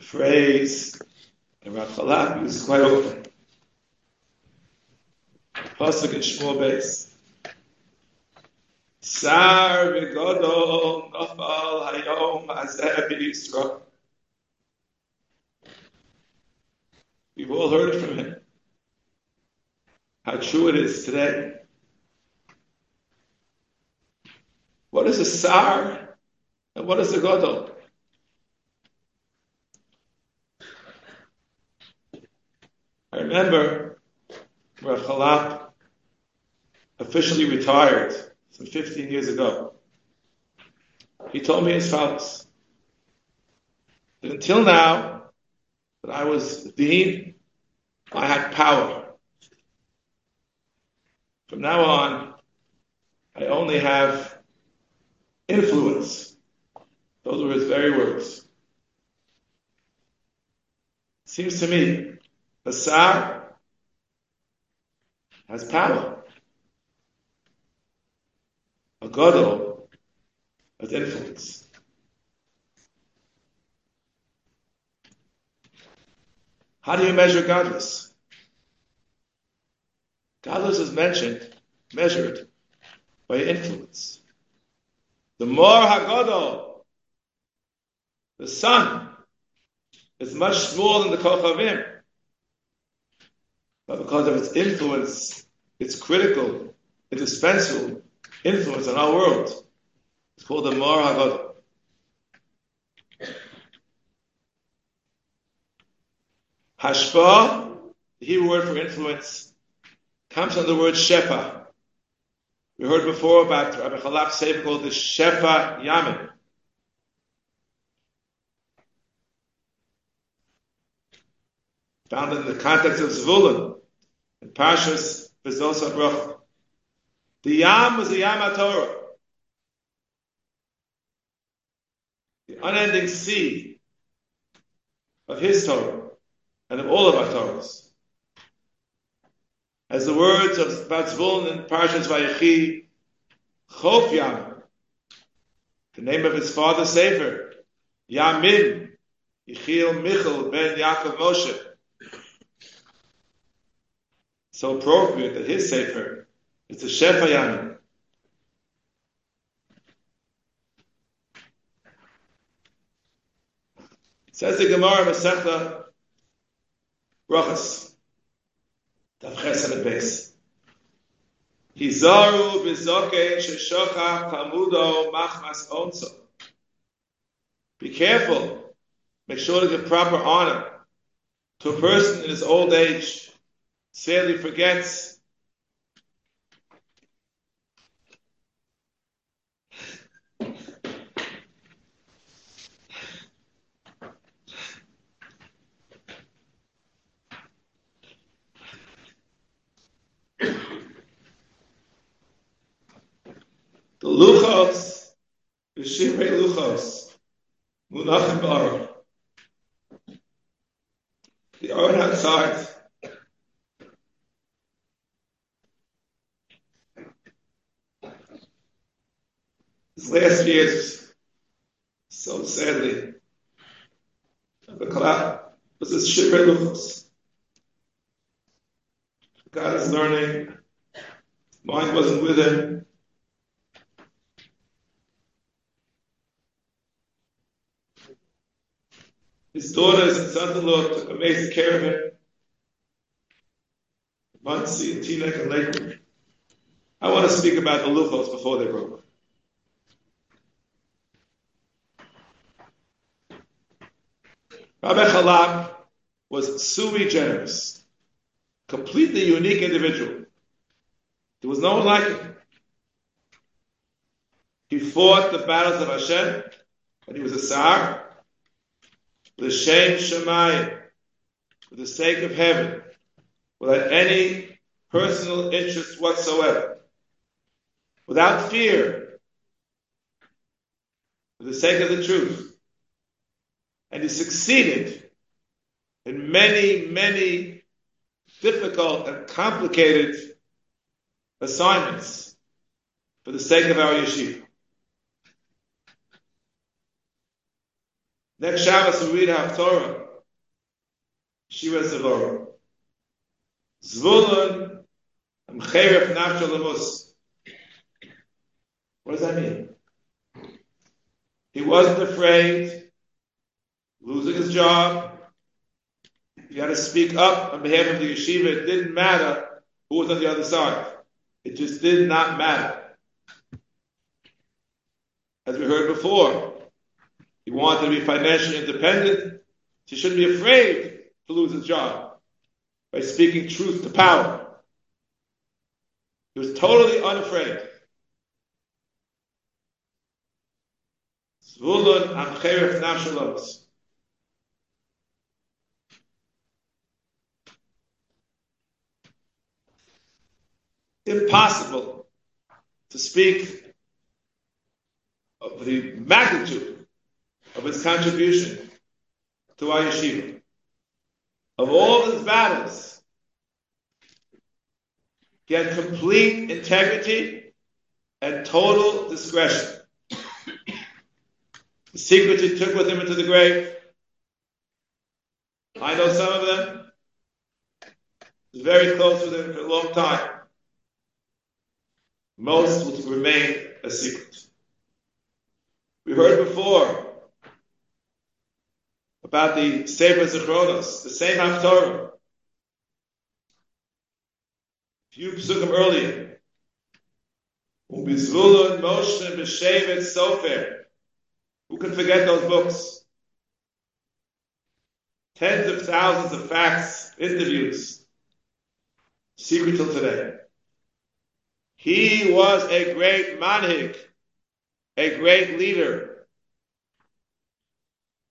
a phrase that Rav Charlop uses quite often. Pasuk in Shmuel base. Sar v'godol nafal hayom hazeh b'Yisrael. We've all heard it from him. How true it is today. What is a sar and what is a godol? I remember Rav Charlop officially retired some 15 years ago. He told me as follows. That until now, that I was dean, I had power. From now on, I only have influence. Those were his very words. Seems to me, the Sar has power. A Godel has influence. How do you measure godless? Godless is mentioned, measured by influence. The more Hagadol, the sun, is much smaller than the Kochavim. But because of its influence, its critical, indispensable influence on our world, it's called the Mar Hagadol. Hashpa, the Hebrew word for influence, comes from the word shefa. We heard before about Rabbi Charlop Sefer called the Shefa Yamin. Found in the context of Zvulun, in Parshas Bezos Abrach. The Yam was the Yam Torah. The unending sea of his Torah and of all of our Torahs. As the words of Batzvulun in Parshas Vayechi, Chof Yam, the name of his father Sefer, Yamin, Yechiel Michal ben Yaakov Moshe. So appropriate that his Sefer is the Shefa Yamin. Says the Gemara Masechta Brachas. Daf Chesed Beis. Hizaru b'zoken sheshocha kamudo machmas onso. Be careful. Make sure to give proper honor to a person in his old age. Sadly forgets. The Luchos, the Shivrei Luchos, Munachim Baruch. The Aron outside. His last years, so sadly, the Kalach was his Shivrei Luchos. God is learning. Mind wasn't with him. His daughters and sons-in-law took amazing care of him. Monsey and Teaneck and Lakewood. I want to speak about the Luchos before they broke. Rabbi Charlop was sui generis, completely unique individual. There was no one like him. He fought the battles of Hashem, and he was a Sar, L'shem Shemayim, for the sake of heaven, without any personal interest whatsoever, without fear, for the sake of the truth. And he succeeded in many, many difficult and complicated assignments for the sake of our yeshiva. Next Shabbos we read Haftorah. Shira Zavora. Zvulun Mcheref Nafshal Lemus. What does that mean? He wasn't afraid losing his job. He had to speak up on behalf of the yeshiva. It didn't matter who was on the other side. It just did not matter. As we heard before, he wanted to be financially independent. He shouldn't be afraid to lose his job by speaking truth to power. He was totally unafraid. Zvulun Amcheref Nafshalos. Impossible to speak of the magnitude of his contribution to our yeshiva. Of all his battles, he had complete integrity and total discretion. The secrets he took with him into the grave. I know some of them. He very close with him for a long time. Most will remain a secret. We heard before about the Sefer Zichronos, the same Haftorah. A few psukim earlier. Ubizvulun Moshe B'Shevet Sofer. Who can forget those books? Tens of thousands of facts, interviews. Secret till today. He was a great manhig, a great leader.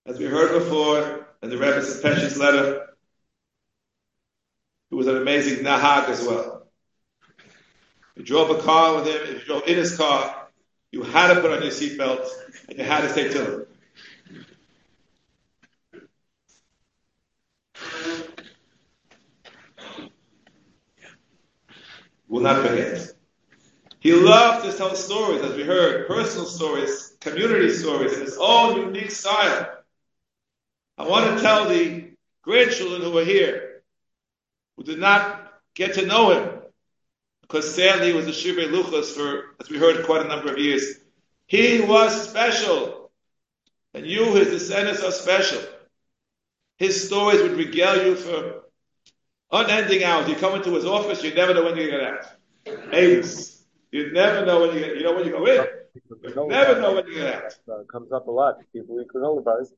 As we heard before in the Rebbe's Peshi's letter, he was an amazing nahag as well. You drove a car with him, if you drove in his car, you had to put on your seatbelt and you had to stay till him. Will not forget. He loved to tell stories, as we heard, personal stories, community stories, in his own unique style. I want to tell the grandchildren who are here, who did not get to know him, because sadly he was a Shivrei Luchas for, as we heard, quite a number of years. He was special, and you, his descendants, are special. His stories would regale you for unending hours. You come into his office, you never know when you're going to get out. Avis. You never know when you get, you know when you go in. You never know when you get out. Uh, comes up a lot. People eat granola bars.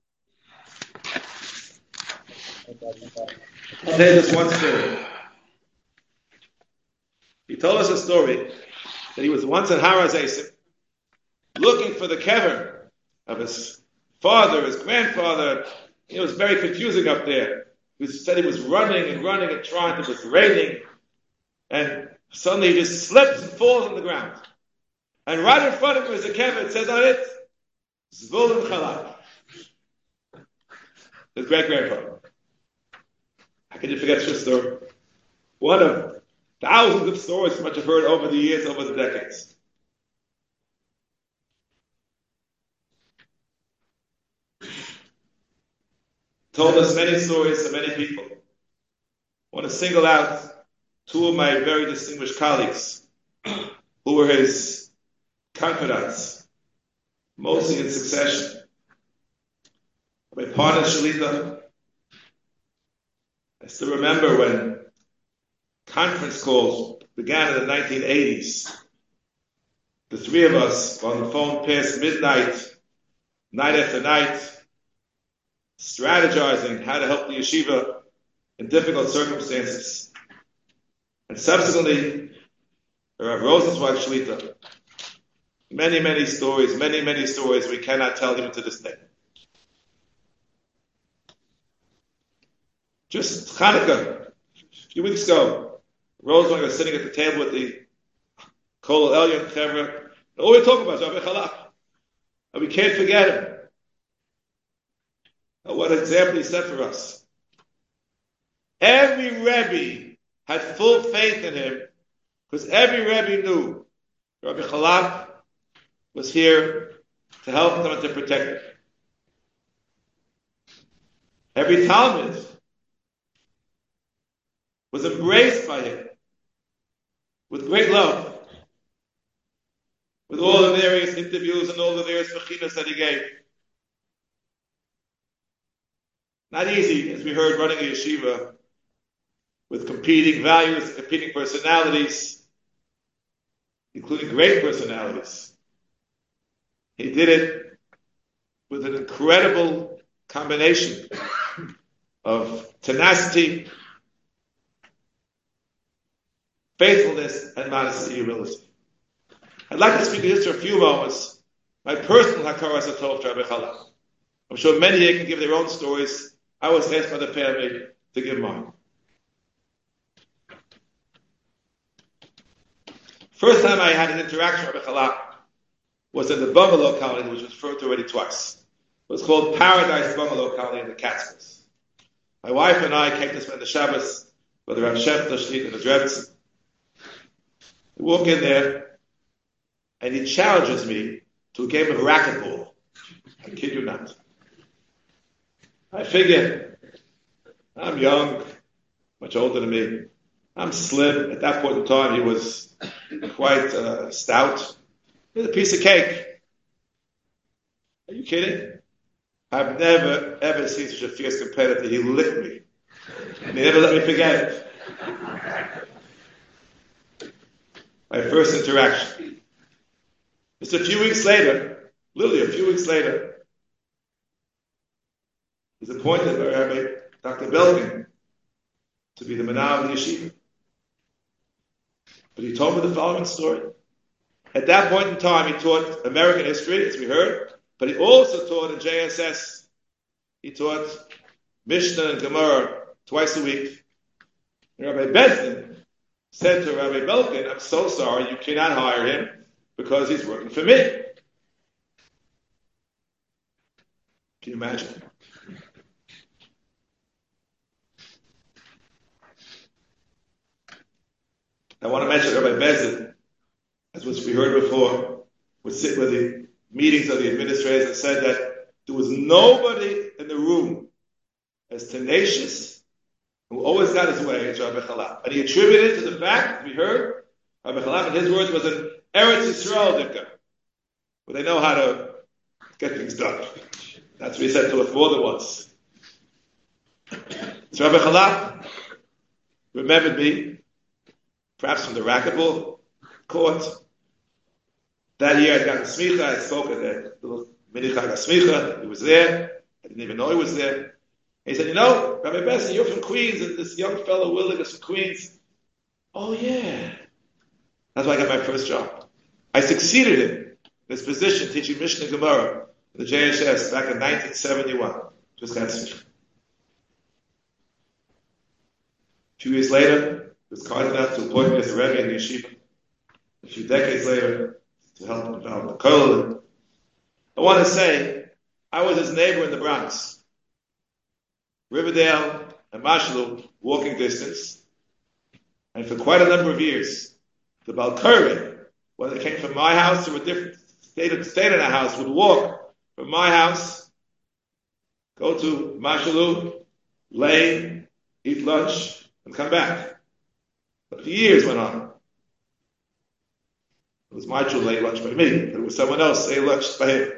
I'll tell you this one story. He told us a story that he was once in Har HaZeisim looking for the kever of his father, his grandfather. It was very confusing up there. He said he was running and running and trying. It was raining. And Suddenly he just slips and falls on the ground. And right in front of him is a kever. It says on it, Zvulun Charlop. His great grandfather. How can you forget a story? One of thousands of stories much I've heard over the years, over the decades. Told us many stories to many people. I want to single out two of my very distinguished colleagues who were his confidants, mostly in succession. My partner Shalita, I still remember when conference calls began in the 1980s. The three of us on the phone past midnight, night after night, strategizing how to help the yeshiva in difficult circumstances. And subsequently, uh, Rav Rosenzweig Shlita, many, many stories, many, many stories we cannot tell even to this day. Just Hanukkah, a few weeks ago, Rosenzweig was sitting at the table with the Kol Elyon Chevra. All we talk about is Rabbi Charlop. And we can't forget him. And what example he set for us. Every Rebbe had full faith in him because every Rebbe knew Rabbi Charlop was here to help them and to protect them. Every Talmud was embraced by him with great love, with all the various interviews and all the various mechinas that he gave. Not easy, as we heard, running a yeshiva with competing values, competing personalities, including great personalities. He did it with an incredible combination of tenacity, faithfulness, and modesty, humility. I'd like to speak just for a few moments my personal Hakaras Atov to Rabbi Charlop. I'm sure many here can give their own stories. I was asked by the family to give mine. First time I had an interaction with Charlop was in the bungalow colony, which was referred to already twice. It was called Paradise Bungalow Colony in the Catskills. My wife and I came to spend the Shabbos with the Rav Shefter Shlit and the Drebs. We walk in there, and he challenges me to a game of racquetball. I kid you not. I figure I'm young, much older than me. I'm slim. At that point in time, he was quite uh, stout. Here's a piece of cake. Are you kidding? I've never, ever seen such a fierce competitor. He licked me. And he never let me forget it. My first interaction. Just a few weeks later, literally a few weeks later, he's appointed by Rabbi Dr. Belkin to be the Manah of the yeshiva. But he told me the following story. At that point in time, he taught American history, as we heard, but he also taught in JSS. He taught Mishnah and Gemara twice a week. And Rabbi Besdin said to Rabbi Belkin, I'm so sorry, you cannot hire him because he's working for me. Can you imagine? I want to mention Rabbi Besdin, as was we heard before, would sit with the meetings of the administrators and said that there was nobody in the room as tenacious who always got his way as Rabbi Charlop. And he attributed to the fact, we heard, Rabbi Charlop, in his words, was an Eretz Yisrael dikka, where they know how to get things done. That's what he said to us more than once. So Rabbi Charlop remembered me, perhaps from the racquetball court, that year I'd gotten smicha, I spoke at the little mini chag smicha, he was there, I didn't even know he was there. He said, you know, Rabbi Bessie, you're from Queens, and this young fellow Willig is from Queens. Oh yeah. That's why I got my first job. I succeeded him in this position teaching Mishnah Gemara at the JHS back in 1971. Just got. Two years later, was kind enough to appoint me as a Rebbe in yeshiva. A few decades later, to help develop the Kollel. I want to say, I was his neighbor in the Bronx. Riverdale and Mosholu, walking distance. And for quite a number of years, the Balkari, when they came from my house to a different state of, state of the house, would walk from my house, go to Mosholu, lay, eat lunch, and come back. But the years went on. It was my children ate lunch by me. It was someone else ate lunch by him.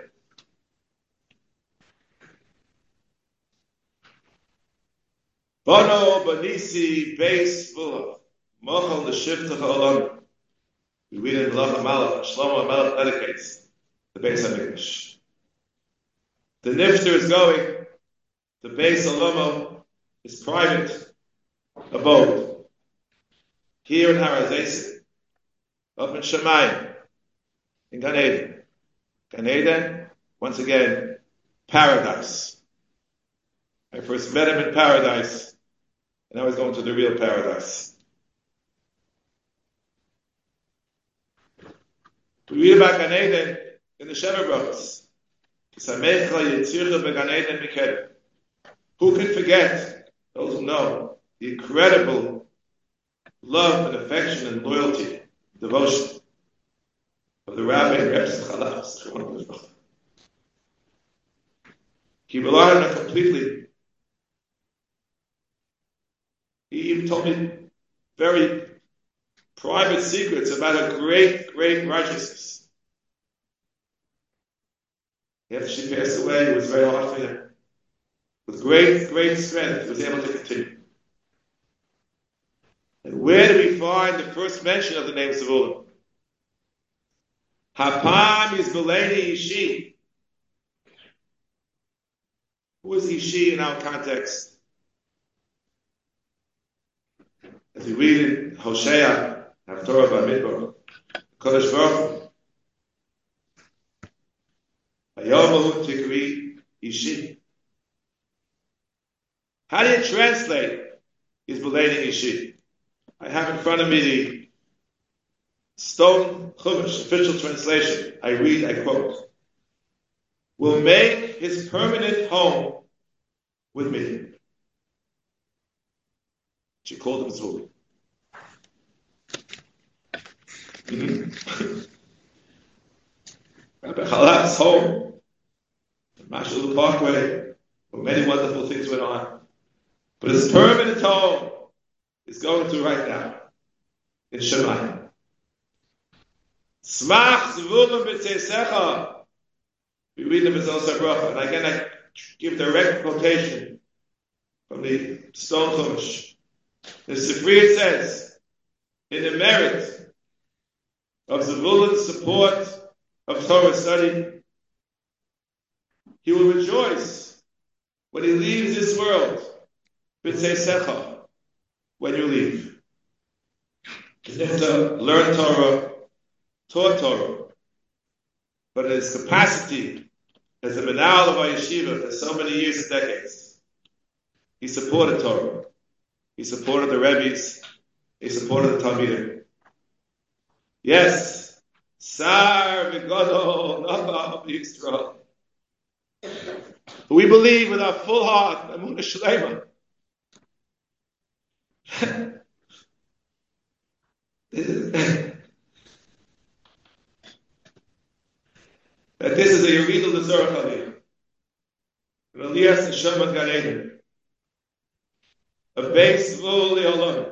Bono Banisi Beis Vula Mochel the Shiftach Olam. We read in Lach Malach, Shlomo Malach dedicates the Beis HaMikdash. The Nifter is going, the Beis Alomo is private abode. Here in Harazesi, up in Shemayim, in Gan Eden. Gan Eden, once again, paradise. I first met him in paradise, and I was going to the real paradise. We read about Gan Eden in the Sheva Brothers. Who can forget, those who know, the incredible love and affection and loyalty devotion of the rabbi and Rebbe. He relied on it completely He even told me very private secrets about a great, great righteousness. After she passed away, it was very hard for him. With great, great strength, he was able to continue. Where do we find the first mention of the name Zavulun? Hapam is Beleni Ishi. Who is Ishi in our context? As we read in Hosea, Haftorah Bamidbar, Kodesh Baruch Hayomahu Tikri Ishi. How do you translate is Beleni Ishi? I have in front of me the Stone Chumash official translation. I read, I quote, will make his permanent home with me. She called him Zul. Mm-hmm. Rabbi Charlop's home, the Mosholu Parkway, where many wonderful things went on. But his permanent home is going to right now in Shemayim. Smach zvulun b'tzeisecha. We read the Mizal Sabracha, and again I give direct quotation from the Stone Chumash. The Sifri says, in the merit of Zavulun's support of Torah study, he will rejoice when he leaves this world. B'tzeisecha, when you leave. You have to learn Torah, taught Torah, but his capacity as a menal of our yeshiva for so many years and decades, he supported Torah. He supported the Rebbe's. He supported the Talmidim. Yes, Sar v'godol nava Yisrael. We believe with our full heart, Amunah Shlema, that this is a Yeridul L'Zorach Aliyah. An Aliyah Shem Gan Eden. A base fully alone.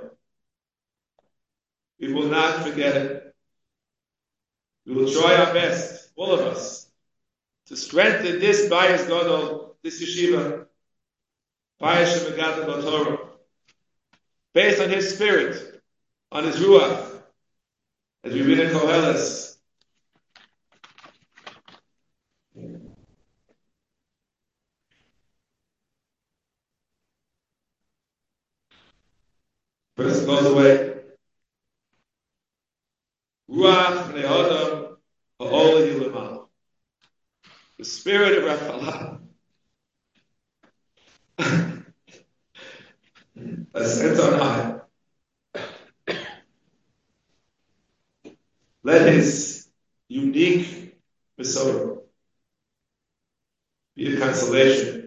We will not forget it. We will try our best, all of us, to strengthen this bias Godol, this yeshiva, bias Shemagat Torah, based on his spirit, on his ruach, as we read in Koheles. First goes away. Ruach ne'odam ha'ola yilemal. The spirit of Raphael. Let his unique Masorah be a consolation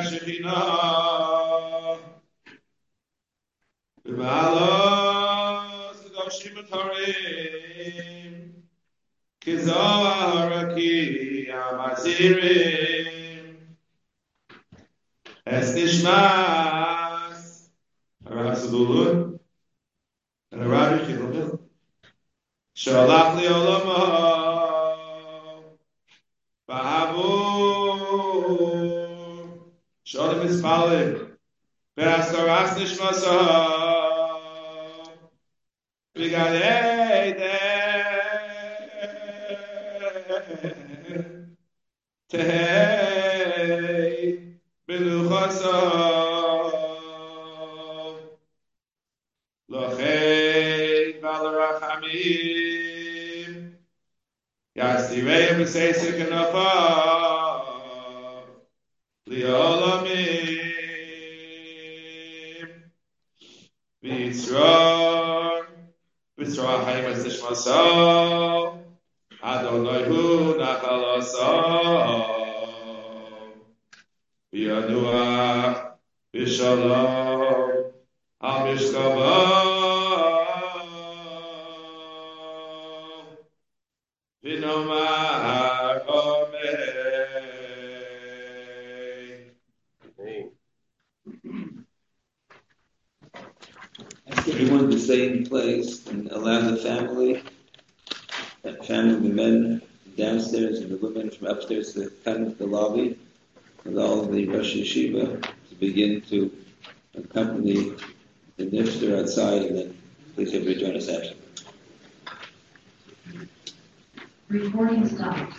השכינה. ובעלות דורשים את הרים, כזוהר הכי המזירים. אס נשמאס, רב סבולון, רב יחידון, שהלך לי Falle. Wer hast du was nicht mehr so? Brigadeide. Tehei. Beluchasso. Lochei. Valerachami. Yassi. Yassi. Liolamim B'Yitzron Yisrael Hayim Es Nishmaso Adonai Hu Nachalaso V'yanuach V'shalom Al family, that family, the men downstairs and the women from upstairs to come to the lobby with all the Rosh Yeshiva to begin to accompany the nifter outside and then please everybody join us after. Recording stopped.